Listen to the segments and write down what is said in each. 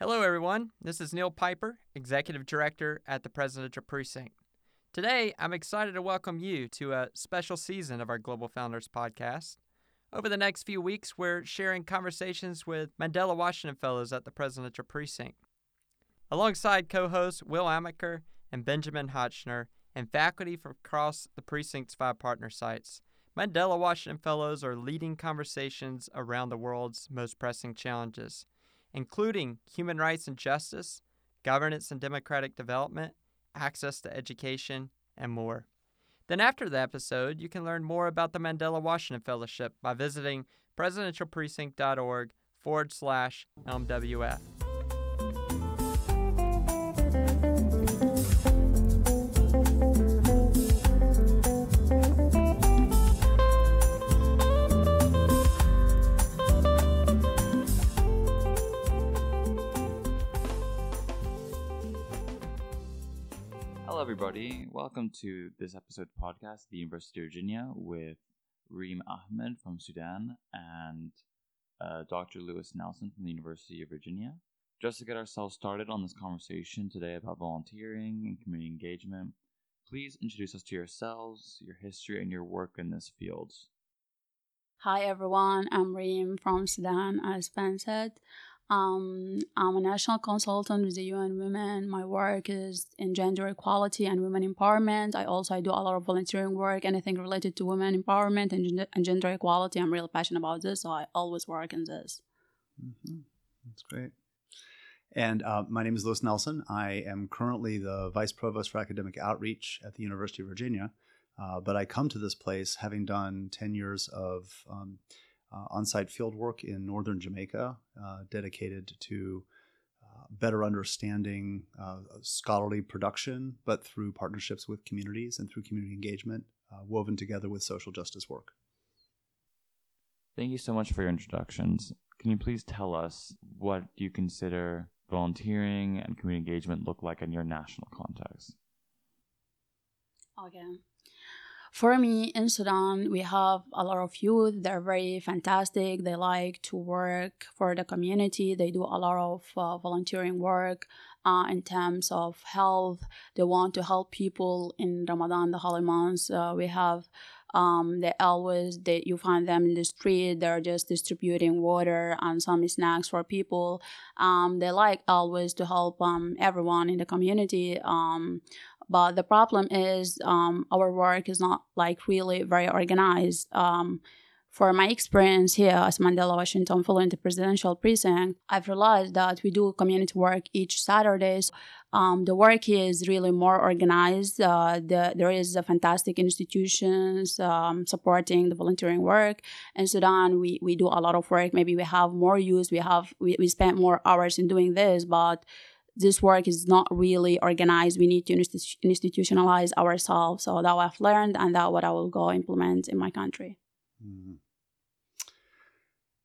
Hello, everyone. This is Neil Piper, Executive Director at the Presidential Precinct. Today, I'm excited to welcome you to a special season of our Global Founders podcast. Over the next few weeks, we're sharing conversations with Mandela Washington Fellows at the Presidential Precinct. Alongside co hosts Will Amaker and Benjamin Hotchner, and faculty from across the precinct's five partner sites, Mandela Washington Fellows are leading conversations around the world's most pressing challenges, including human rights and justice, governance and democratic development, access to education, and more. Then, after the episode, you can learn more about the Mandela Washington Fellowship by visiting presidentialprecinct.org forward slash MWF. Everybody. Welcome to this episode podcast, the University of Virginia, with Reem Ahmed from Sudan and uh, Dr. Louis Nelson from the University of Virginia. Just to get ourselves started on this conversation today about volunteering and community engagement, please introduce us to yourselves, your history, and your work in this field. Hi everyone, I'm Reem from Sudan, as Ben said. Um, I'm a national consultant with the UN Women. My work is in gender equality and women empowerment. I also I do a lot of volunteering work, anything related to women empowerment and, gender, and gender equality. I'm really passionate about this, so I always work in this. Mm-hmm. That's great. And uh, my name is Louis Nelson. I am currently the Vice Provost for Academic Outreach at the University of Virginia. Uh, but I come to this place having done 10 years of um, on site field work in northern Jamaica uh, dedicated to uh, better understanding scholarly production, but through partnerships with communities and through community engagement, woven together with social justice work. Thank you so much for your introductions. Can you please tell us what you consider volunteering and community engagement look like in your national context? Okay. For me, in Sudan, we have a lot of youth. They're very fantastic. They like to work for the community. They do a lot of uh, volunteering work uh, in terms of health. They want to help people in Ramadan, the holy months. Uh, we have um, they always they, you find them in the street they're just distributing water and some snacks for people um, they like always to help um, everyone in the community um, but the problem is um, our work is not like really very organized um, for my experience here as Mandela Washington Fellow in the presidential precinct, I've realized that we do community work each Saturdays. Um, the work is really more organized. Uh, the, there is a fantastic institutions um, supporting the volunteering work. In Sudan, we, we do a lot of work. Maybe we have more use. We have we, we spend more hours in doing this, but this work is not really organized. We need to institutionalize ourselves. So that what I've learned, and that what I will go implement in my country. Mm.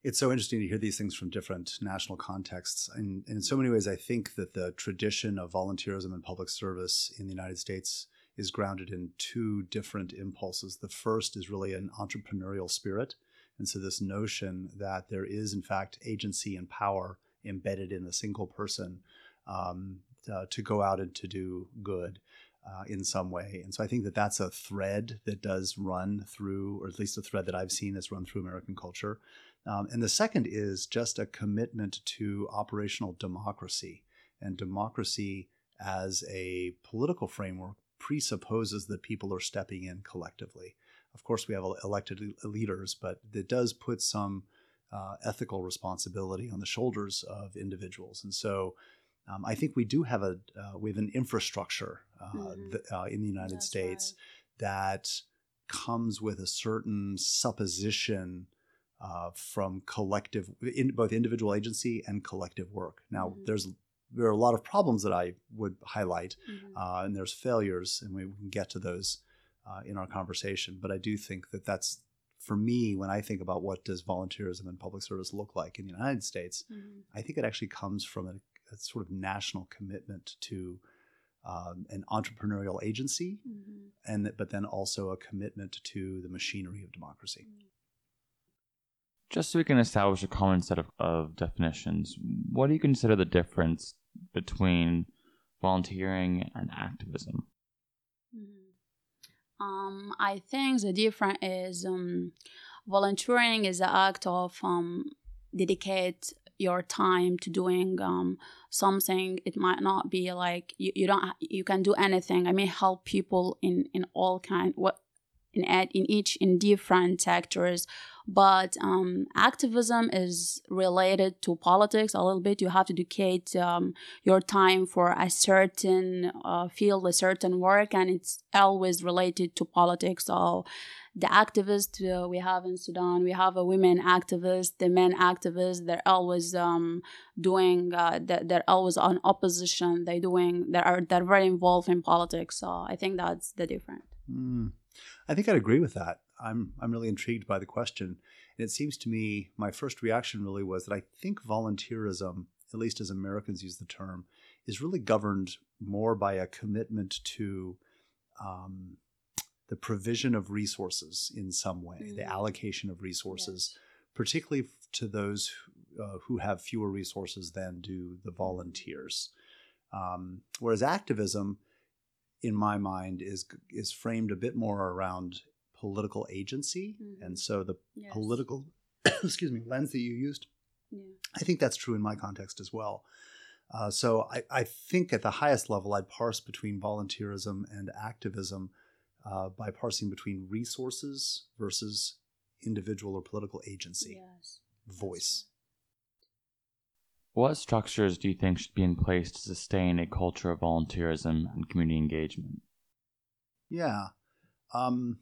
It's so interesting to hear these things from different national contexts. And, and in so many ways, I think that the tradition of volunteerism and public service in the United States is grounded in two different impulses. The first is really an entrepreneurial spirit. And so, this notion that there is, in fact, agency and power embedded in a single person um, uh, to go out and to do good uh, in some way. And so I think that that's a thread that does run through, or at least a thread that I've seen that's run through American culture. Um, and the second is just a commitment to operational democracy. And democracy as a political framework presupposes that people are stepping in collectively. Of course, we have elected leaders, but it does put some uh, ethical responsibility on the shoulders of individuals. And so um, I think we do have a uh, we have an infrastructure uh, mm-hmm. th- uh, in the United That's States right. that comes with a certain supposition uh, from collective, in both individual agency and collective work. Now, mm-hmm. there's there are a lot of problems that I would highlight, mm-hmm. Uh, and there's failures, and we can get to those uh, in our conversation. But I do think that that's for me when I think about what does volunteerism and public service look like in the United States. Mm-hmm. I think it actually comes from a a sort of national commitment to um, an entrepreneurial agency, mm-hmm. and but then also a commitment to the machinery of democracy. Just so we can establish a common set of, of definitions, what do you consider the difference between volunteering and activism? Mm-hmm. Um, I think the difference is um, volunteering is the act of um, dedicate your time to doing um, something it might not be like you, you don't you can do anything. I mean help people in in all kind what in in each in different sectors but um, activism is related to politics a little bit you have to dedicate um, your time for a certain uh, field a certain work and it's always related to politics so the activists uh, we have in Sudan. We have a women activist, the men activists. They're always um, doing. Uh, they're, they're always on opposition. they're doing. They are. They're very involved in politics. So I think that's the difference. Mm. I think I'd agree with that. I'm I'm really intrigued by the question, and it seems to me my first reaction really was that I think volunteerism, at least as Americans use the term, is really governed more by a commitment to um, the provision of resources in some way, mm-hmm. the allocation of resources, yes. particularly to those uh, who have fewer resources than do the volunteers. Um, whereas activism, in my mind, is is framed a bit more around political agency, mm-hmm. and so the yes. political, excuse me, lens that you used, yeah. I think that's true in my context as well. Uh, so I, I, think at the highest level, I'd parse between volunteerism and activism uh, by parsing between resources versus individual or political agency, yes. voice. What structures do you think should be in place to sustain a culture of volunteerism and community engagement? Yeah. Um,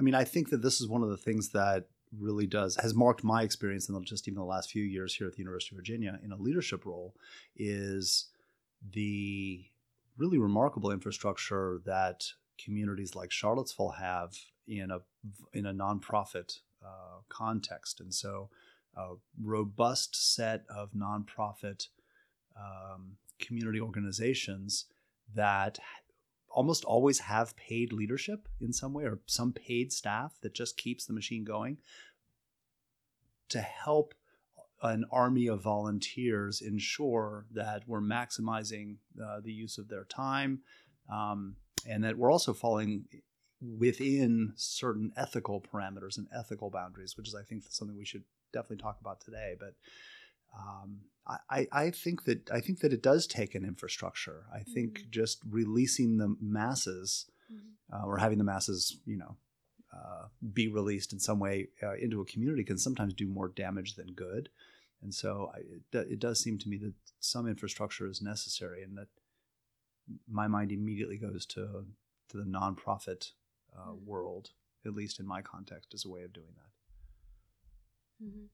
I mean, I think that this is one of the things that really does has marked my experience in the, just even the last few years here at the University of Virginia in a leadership role is the really remarkable infrastructure that communities like Charlottesville have in a in a nonprofit uh, context, and so a robust set of nonprofit um, community organizations that almost always have paid leadership in some way or some paid staff that just keeps the machine going to help an army of volunteers ensure that we're maximizing uh, the use of their time um, and that we're also falling within certain ethical parameters and ethical boundaries, which is, I think, something we should definitely talk about today. But um, I, I think that I think that it does take an infrastructure. I think mm-hmm. just releasing the masses mm-hmm. uh, or having the masses, you know, uh, be released in some way uh, into a community can sometimes do more damage than good. And so I, it, it does seem to me that some infrastructure is necessary, and that my mind immediately goes to to the nonprofit uh, mm-hmm. world, at least in my context, as a way of doing that. Mm-hmm.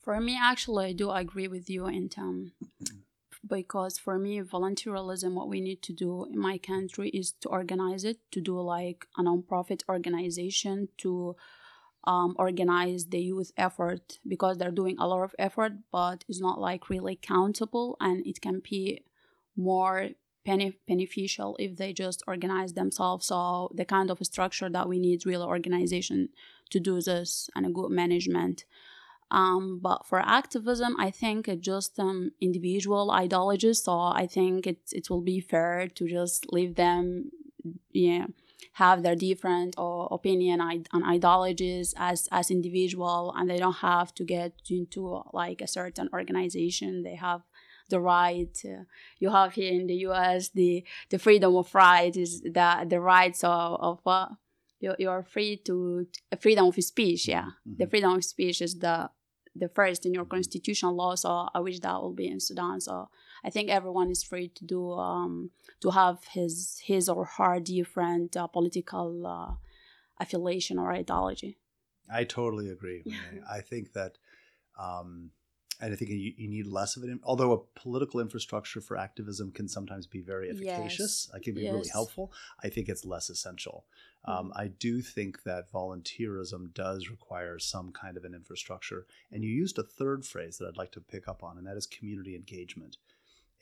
For me, actually, I do agree with you in term because for me, volunteerism, what we need to do in my country is to organize it, to do like a nonprofit organization to um, organize the youth effort because they're doing a lot of effort, but it's not like really countable and it can be more beneficial if they just organize themselves. So the kind of structure that we need real organization to do this and a good management. Um, but for activism, I think it just um, individual ideologies. So I think it it will be fair to just leave them, yeah, have their different uh, opinion on ideologies as as individual, and they don't have to get into like a certain organization. They have the right uh, you have here in the U.S. the the freedom of right is the the rights of, of uh, you're, you're free to freedom of speech. Yeah, mm-hmm. the freedom of speech is the the first in your constitutional law. So I wish that will be in Sudan. So I think everyone is free to do um, to have his his or her different uh, political uh, affiliation or ideology. I totally agree. I think that um, and I think you, you, need less of it. Although a political infrastructure for activism can sometimes be very efficacious, yes. it can be yes. really helpful. I think it's less essential. Um, mm-hmm. I do think that volunteerism does require some kind of an infrastructure. And you used a third phrase that I'd like to pick up on, and that is community engagement.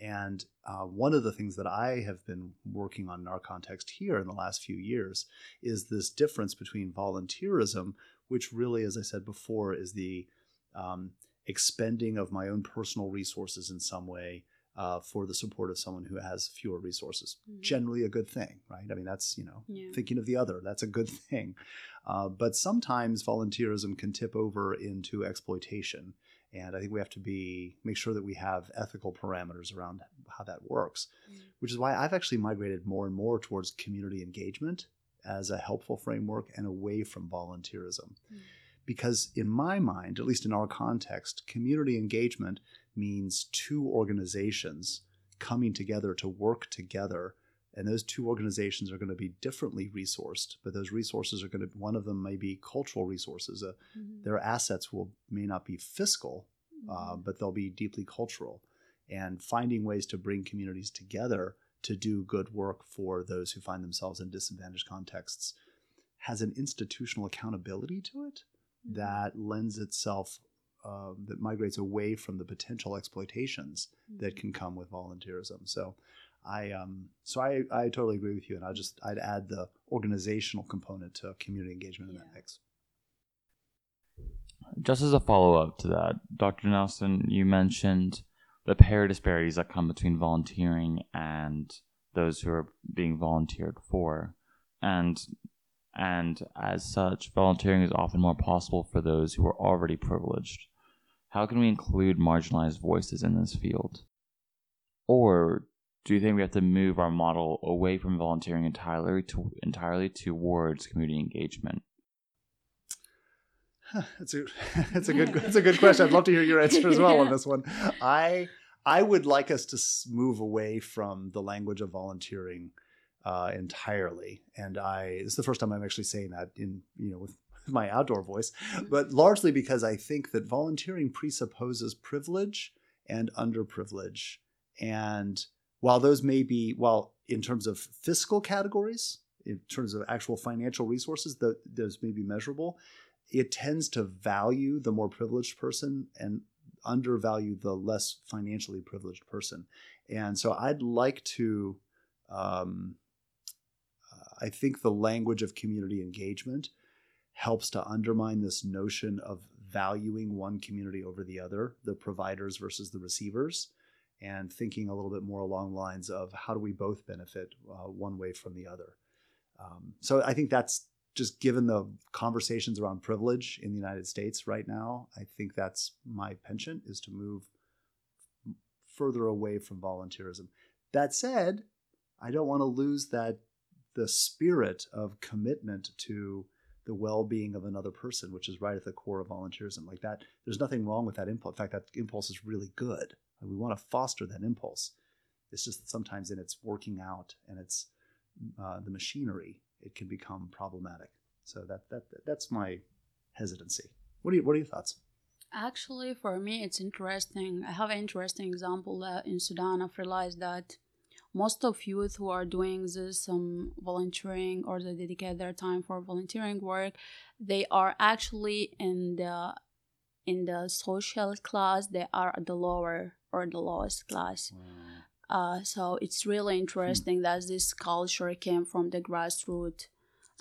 And uh, one of the things that I have been working on in our context here in the last few years is this difference between volunteerism, which really, as I said before, is the um, expending of my own personal resources in some way uh, for the support of someone who has fewer resources. Mhm. Generally, a good thing, right? I mean, that's you know, Yeah. thinking of the other. That's a good thing. Uh, but sometimes volunteerism can tip over into exploitation, and I think we have to be make sure that we have ethical parameters around how that works. Mm. Which is why I've actually migrated more and more towards community engagement as a helpful framework and away from volunteerism. Mm. Because in my mind, at least in our context, community engagement means two organizations coming together to work together and those two organizations are going to be differently resourced but those resources are going to one of them may be cultural resources uh, Mhm. their assets will may not be fiscal uh, Mhm. but they'll be deeply cultural and finding ways to bring communities together to do good work for those who find themselves in disadvantaged contexts has an institutional accountability to it. That lends itself um, that migrates away from the potential exploitations that Mhm. can come with volunteerism. So I um so I, I totally agree with you and I just I'd add the organizational component to community engagement in that mix. Just as a follow up to that, Dr. Nelson, you mentioned the payer disparities that come between volunteering and those who are being volunteered for. And and as such, volunteering is often more possible for those who are already privileged. How can we include marginalized voices in this field? Or do you think we have to move our model away from volunteering entirely to entirely towards community engagement? That's a that's a good that's a good question. I'd love to hear your answer as well on this one. I I would like us to move away from the language of volunteering uh, entirely, and I it's the first time I'm actually saying that in you know with my outdoor voice, but largely because I think that volunteering presupposes privilege and underprivilege, and while those may be while in terms of fiscal categories, in terms of actual financial resources, th- those may be measurable it tends to value the more privileged person and undervalue the less financially privileged person. And so I'd like to, um, I think the language of community engagement helps to undermine this notion of valuing one community over the other, the providers versus the receivers, and thinking a little bit more along lines of how do we both benefit uh, one way from the other. Um, so I think that's just given the conversations around privilege in the United States right now, I think that's my penchant is to move further away from volunteerism. That said, I don't want to lose that the spirit of commitment to the well-being of another person, which is right at the core of volunteerism. Like that, there's nothing wrong with that impulse. In fact, that impulse is really good. We want to foster that impulse. It's just sometimes in its working out and it's uh, the machinery, it can become problematic. So that that that's my hesitancy. What are you, what are your thoughts? Actually, for me, it's interesting. I have an interesting example that in Sudan. I've realized that most of youth who are doing this um, volunteering or they dedicate their time for volunteering work, they are actually in the in the social class. They are at the lower or the lowest class. Uh, so it's really interesting that this culture came from the grassroots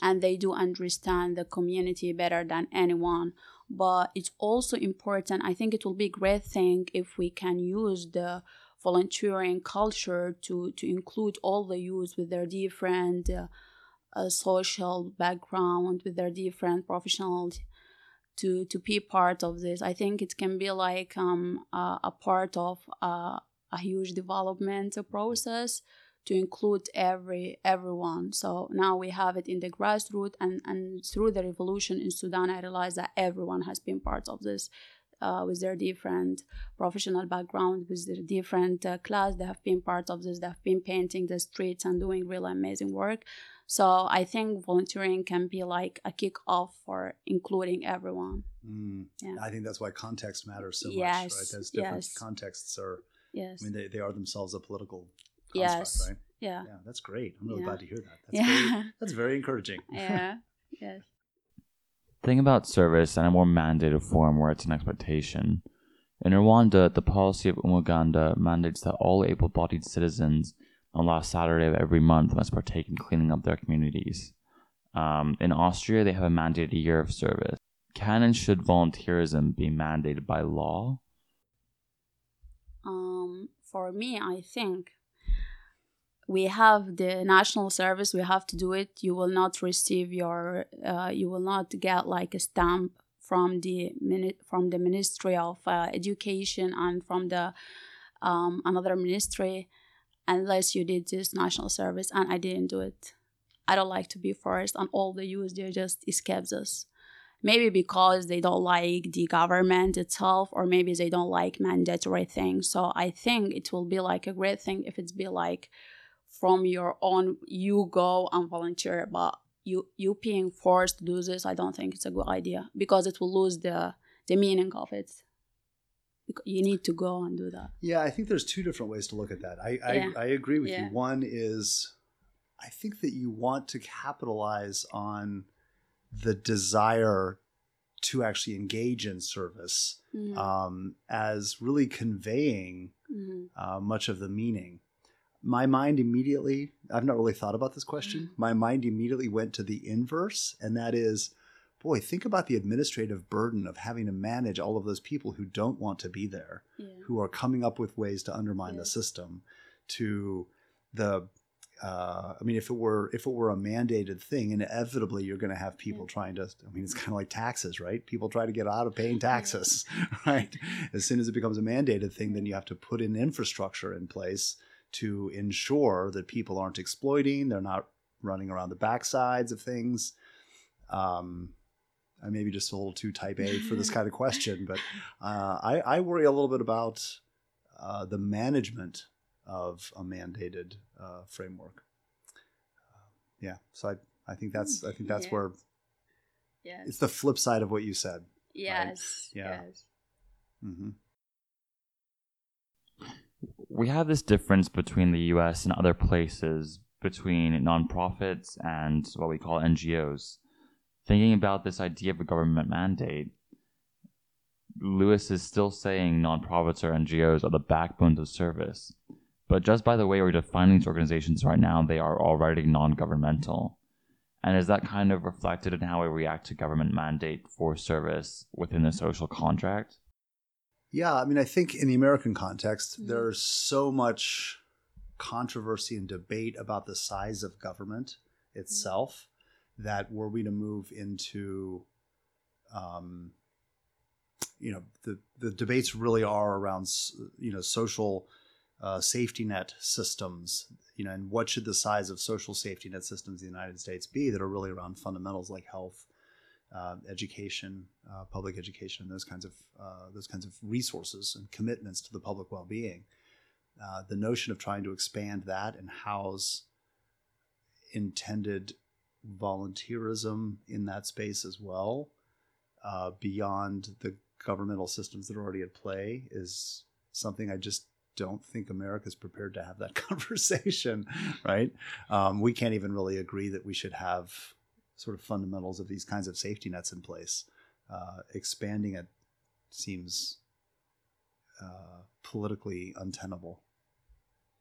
and they do understand the community better than anyone. But it's also important, I think it will be a great thing if we can use the volunteering culture to, to include all the youth with their different uh, uh, social background, with their different professional to, to be part of this. I think it can be like um, uh, a part of uh, a huge development process to include every everyone. So now we have it in the grassroots, and and through the revolution in Sudan, I realized that everyone has been part of this. Uh, with their different professional background, with their different uh, class, they have been part of this. They have been painting the streets and doing really amazing work. So I think volunteering can be like a kick off for including everyone. Mm. Yeah. I think that's why context matters so much, Yes, right? Those different yes. contexts are. Yes. I mean, they, they are themselves a political construct, yes. right? Yeah. Yeah, that's great. I'm really Yeah. glad to hear that. That's very, Yeah. that's very encouraging. yeah. Yes. Think about service and a more mandated form where it's an expectation. In Rwanda, the policy of Umuganda mandates that all able bodied citizens on the last Saturday of every month must partake in cleaning up their communities. Um, in Austria, they have a mandated year of service. can and should volunteerism be mandated by law? Um, for me, I think we have the national service. We have to do it. You will not receive your. Uh, you will not get like a stamp from the from the Ministry of uh, Education and from the um, another ministry unless you did this national service and I didn't do it. I don't like to be forced and all the youth they just escapes us. Maybe because they don't like the government itself or maybe they don't like mandatory things. So I think it will be like a great thing if it's be like from your own you go and volunteer but you you being forced to do this i don't think it's a good idea because it will lose the the meaning of it you need to go and do that yeah i think there's two different ways to look at that i yeah. I, I, agree with yeah. you one is i think that you want to capitalize on the desire to actually engage in service mm-hmm. um, as really conveying mm-hmm. uh, much of the meaning my mind immediately i've not really thought about this question mm-hmm. my mind immediately went to the inverse and that is boy think about the administrative burden of having to manage all of those people who don't want to be there yeah. who are coming up with ways to undermine yeah. the system to the uh, I mean, if it were if it were a mandated thing, inevitably you're going to have people yeah. trying to. I mean, it's kind of like taxes, right? People try to get out of paying taxes, right? As soon as it becomes a mandated thing, then you have to put in infrastructure in place to ensure that people aren't exploiting, they're not running around the backsides of things. Um, I may be just a little too type A for this kind of question, but uh, I, I, worry a little bit about uh, the management of a mandated uh, framework. Uh, yeah, so I, I think that's I think that's yeah. where yes. it's the flip side of what you said. Yes. Right? Yeah. Yes. Mm-hmm we have this difference between the US and other places between nonprofits and what we call NGOs. Thinking about this idea of a government mandate, Louis is still saying nonprofits or NGOs are the backbones of service. But just by the way we're defining these organizations right now, they are already non governmental. And is that kind of reflected in how we react to government mandate for service within the social contract? Yeah, I mean, I think in the American context, mm-hmm. there's so much controversy and debate about the size of government itself mm-hmm. that were we to move into, um, you know, the the debates really are around you know social uh, safety net systems, you know, and what should the size of social safety net systems in the United States be that are really around fundamentals like health uh, education, uh, public education, and those kinds of uh, those kinds of resources and commitments to the public well-being. Uh, the notion of trying to expand that and house intended volunteerism in that space as well, uh, beyond the governmental systems that are already at play, is something I just don't think America's prepared to have that conversation. Right? Um, we can't even really agree that we should have sort of fundamentals of these kinds of safety nets in place. Uh, expanding it seems uh, politically untenable.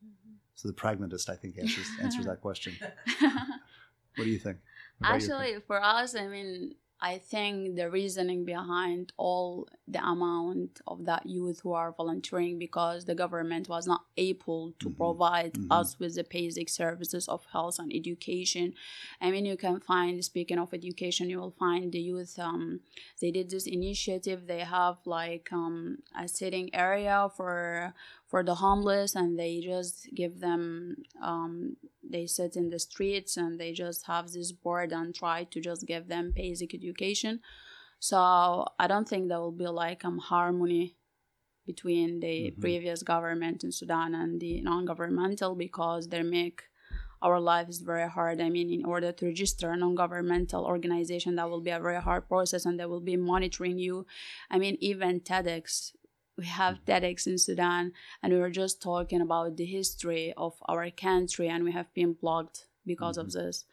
Mm-hmm. So the pragmatist, I think, answers answers that question. what do you think? Actually, for us, I mean, I think the reasoning behind all the amount of that youth who are volunteering because the government was not able to mm-hmm. provide mm-hmm. us with the basic services of health and education. I mean, you can find, speaking of education, you will find the youth, um, they did this initiative. They have like um, a sitting area for for the homeless and they just give them um, they sit in the streets and they just have this board and try to just give them basic education so i don't think there will be like um harmony between the mm-hmm. previous government in sudan and the non-governmental because they make our life is very hard. I mean, in order to register a non-governmental organization, that will be a very hard process, and they will be monitoring you. I mean, even TEDx we have mm-hmm. TEDx in Sudan, and we were just talking about the history of our country, and we have been blocked because mm-hmm. of this.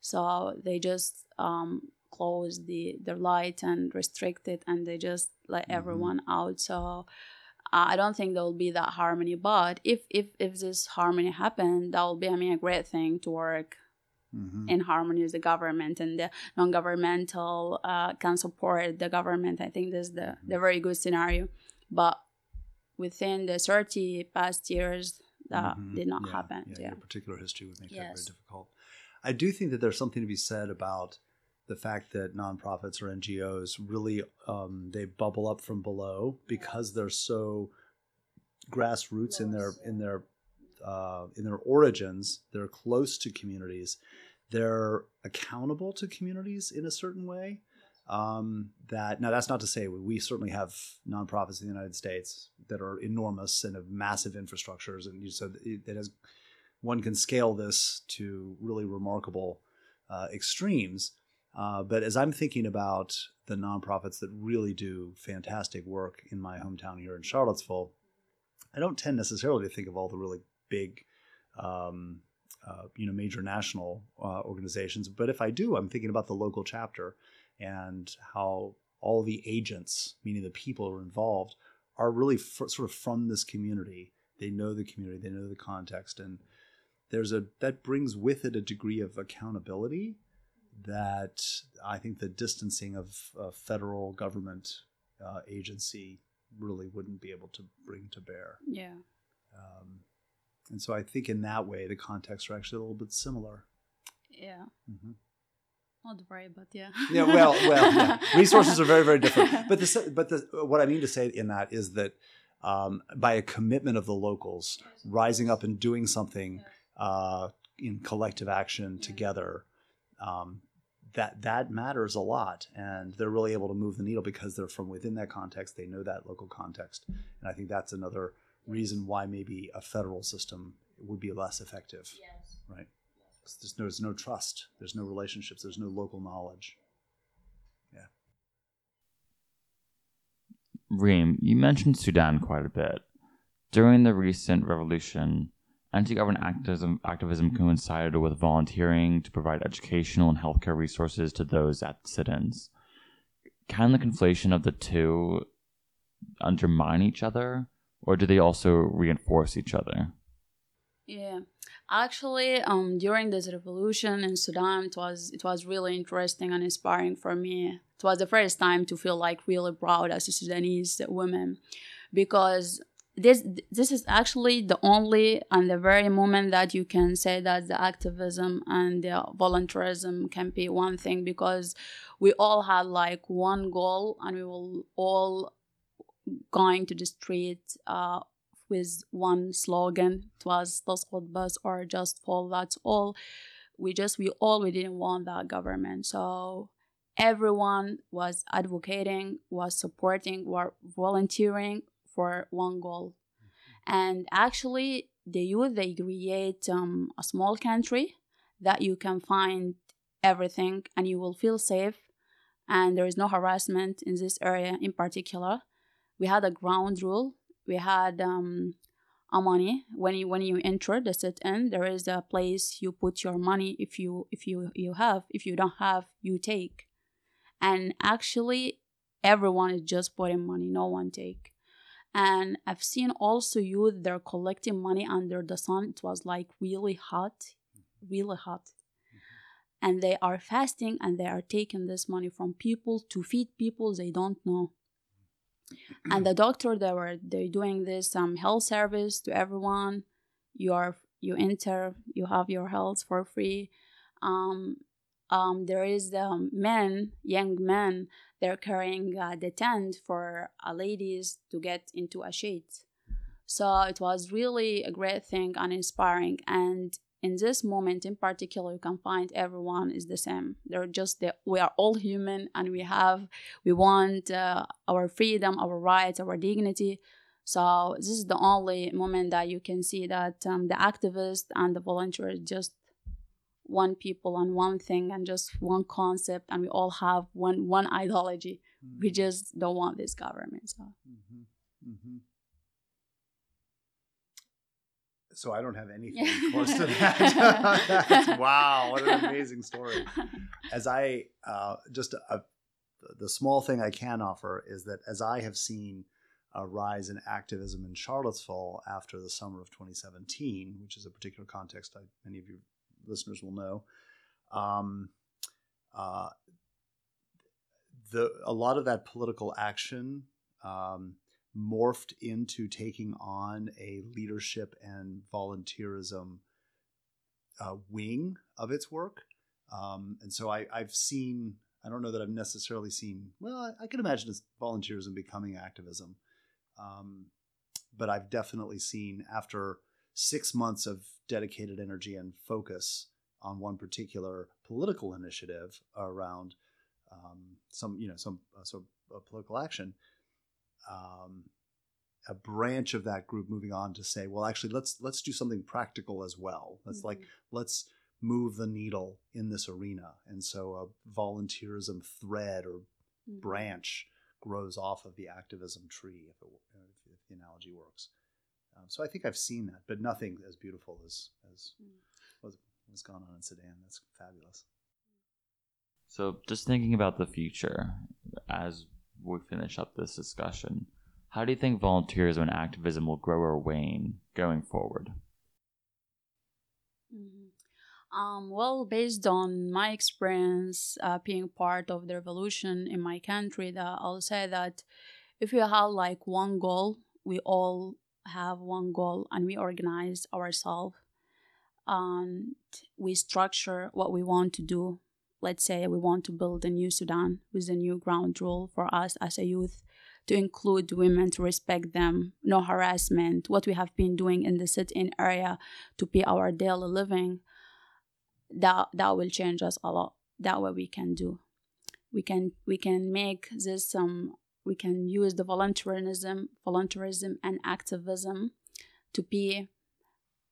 So they just um, closed the the light and restricted, and they just let mm-hmm. everyone out. So uh, I don't think there will be that harmony. But if if if this harmony happened, that will be I mean a great thing to work Mhm. in harmony with the government and the non-governmental uh, can support the government i think this is the, the very good scenario but within the 30 past years that Mhm. did not Yeah, happen Yeah, yeah, your particular history would make that very difficult. I do think that there's something to be said about the fact that nonprofits or NGOs really um, they bubble up from below because they're so grassroots in their in their uh, in their origins. They're close to communities. They're accountable to communities in a certain way. Um, that now that's not to say we certainly have nonprofits in the United States that are enormous and have massive infrastructures, and so that has one can scale this to really remarkable uh, extremes. Uh, but as I'm thinking about the nonprofits that really do fantastic work in my hometown here in Charlottesville, I don't tend necessarily to think of all the really big, um, uh, you know, major national uh, organizations. But if I do, I'm thinking about the local chapter and how all the agents, meaning the people who are involved, are really sort of from this community. They know the community, they know the context, and there's a that brings with it a degree of accountability that I think the distancing of a federal government uh, agency really wouldn't be able to bring to bear. yeah. Um, and so I think in that way, the contexts are actually a little bit similar. yeah. hmm Not very, but yeah. Yeah, well, well, yeah. resources are very, very different. But the, but the, what I mean to say in that is that um, by a commitment of the locals rising up and doing something uh, in collective action together, um, that that matters a lot, and they're really able to move the needle because they're from within that context. They know that local context, and I think that's another reason why maybe a federal system would be less effective, right? 'Cause There's no, there's no trust. There's no relationships. There's no local knowledge. Yeah. Reem, you mentioned Sudan quite a bit. During the recent revolution, anti government activism, activism coincided with volunteering to provide educational and healthcare resources to those at sit ins. Can the conflation of the two undermine each other, or do they also reinforce each other? Yeah, actually, um, during this revolution in Sudan, it was it was really interesting and inspiring for me. It was the first time to feel like really proud as a Sudanese woman, because this this is actually the only and the very moment that you can say that the activism and the volunteerism can be one thing because we all had like one goal and we were all going to the street uh, with one slogan. It was تسقط bus or just fall. That's all. We just we all we didn't want that government. So everyone was advocating, was supporting, were volunteering for one goal. And actually, the youth they create um, a small country that you can find everything and you will feel safe and there is no harassment in this area in particular. We had a ground rule we had um, a money when you when you enter the sit in there is a place you put your money if you if you you have if you don't have you take. And actually everyone is just putting money no one take. And i've seen also youth they're collecting money under the sun. It was like really hot really hot. And they are fasting and they are taking this money from people to feed people. They don't know and the doctor they were they doing this um health service to everyone. You are you enter you have your health for free. Um um there is the men young men they're carrying uh, the tent for uh, ladies to get into a shade. So it was really a great thing and inspiring. And in this moment in particular you can find everyone is the same. They're just the, we are all human and we have we want uh, our freedom our rights our dignity. So this is the only moment that you can see that um, the activists and the volunteers just one people and one thing and just one concept and we all have one one ideology. We just don't want this government so. Mm-hmm. Mm-hmm. So I don't have anything close to that. Wow, what an amazing story. As I uh, just uh, the small thing I can offer is that as I have seen a rise in activism in Charlottesville after the summer of 2017, which is a particular context I, many of your listeners will know, Um, uh, the a lot of that political action um, morphed into taking on a leadership and volunteerism uh, wing of its work. Um, and so I, I've seen, I don't know that I've necessarily seen, well, I, I can imagine volunteerism becoming activism. Um, but I've definitely seen after six months of dedicated energy and focus on one particular political initiative around um, some, you know, some, uh, some uh, political action, um, a branch of that group moving on to say, well, actually, let's let's do something practical as well. Let's mm-hmm. like let's move the needle in this arena, and so a volunteerism thread or mm-hmm. branch grows off of the activism tree, if, it, if, if the analogy works. Um, so I think I've seen that, but nothing as beautiful as as mm. was what's gone on in Sudan. That's fabulous. So, just thinking about the future as we finish up this discussion, how do you think volunteerism and activism will grow or wane going forward? Mm-hmm. Um, well, based on my experience uh, being part of the revolution in my country, that I'll say that if you have like one goal, we all have one goal and we organize ourselves and we structure what we want to do. Let's say we want to build a new Sudan with a new ground rule for us as a youth to include women, to respect them, no harassment, what we have been doing in the sit-in area to be our daily living, that that will change us a lot. That way we can do. We can we can make this um we can use the volunteerism, volunteerism and activism to be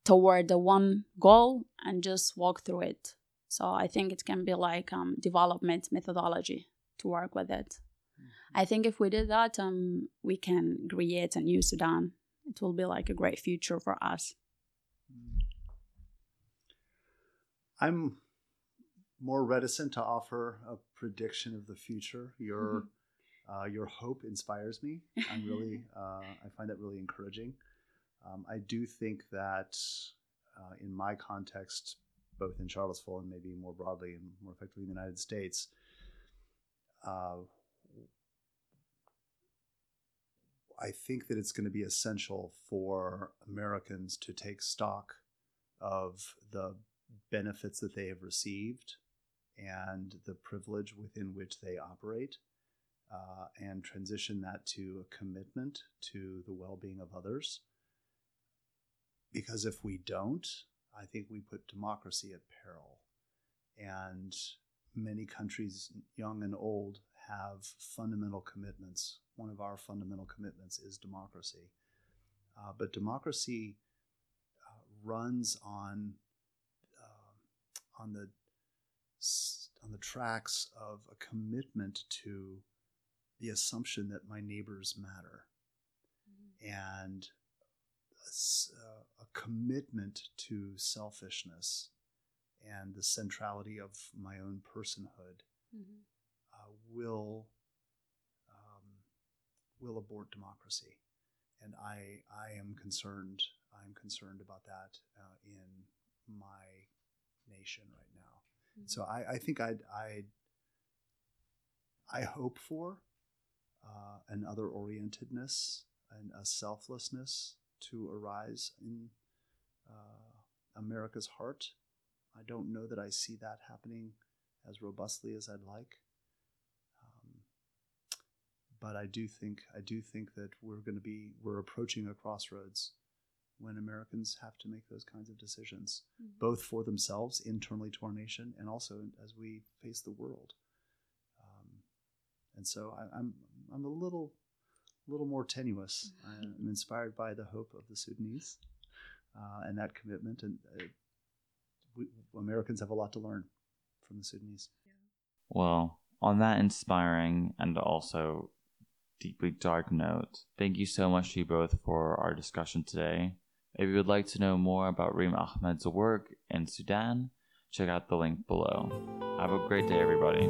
toward the one goal and just walk through it. So I think it can be like um, development methodology to work with it. I think if we did that, um, we can create a new Sudan. It will be like a great future for us. I'm more reticent to offer a prediction of the future. Your mm-hmm. uh, your hope inspires me. I'm really uh, I find that really encouraging. Um, I do think that uh, in my context, both in Charlottesville and maybe more broadly and more effectively in the United States, uh, I think that it's going to be essential for Americans to take stock of the benefits that they have received and the privilege within which they operate, uh, and transition that to a commitment to the well being of others. Because if we don't, I think we put democracy at peril. And many countries, young and old, have fundamental commitments. One of our fundamental commitments is democracy. Uh, but democracy uh, runs on uh, on the on the tracks of a commitment to the assumption that my neighbors matter, mm-hmm. and uh, a commitment to selfishness and the centrality of my own personhood. Mm-hmm will um, will abort democracy, and I I am concerned. I'm concerned about that uh, in my nation right now. Mm-hmm. So I, I think I'd, i I hope for uh, an other orientedness and a selflessness to arise in uh, America's heart. I don't know that I see that happening as robustly as I'd like but I do think I do think that we're going to be we're approaching a crossroads when Americans have to make those kinds of decisions, mm-hmm. both for themselves internally to our nation and also as we face the world. Um, and so I, am I'm, I'm a little little more tenuous. Mm-hmm. I'm inspired by the hope of the Sudanese uh, and that commitment, and uh, we, Americans have a lot to learn from the Sudanese. Well, on that inspiring and also deeply dark note. Thank you so much to you both for our discussion today. If you would like to know more about Reem Ahmed's work in Sudan, check out the link below. Have a great day, everybody.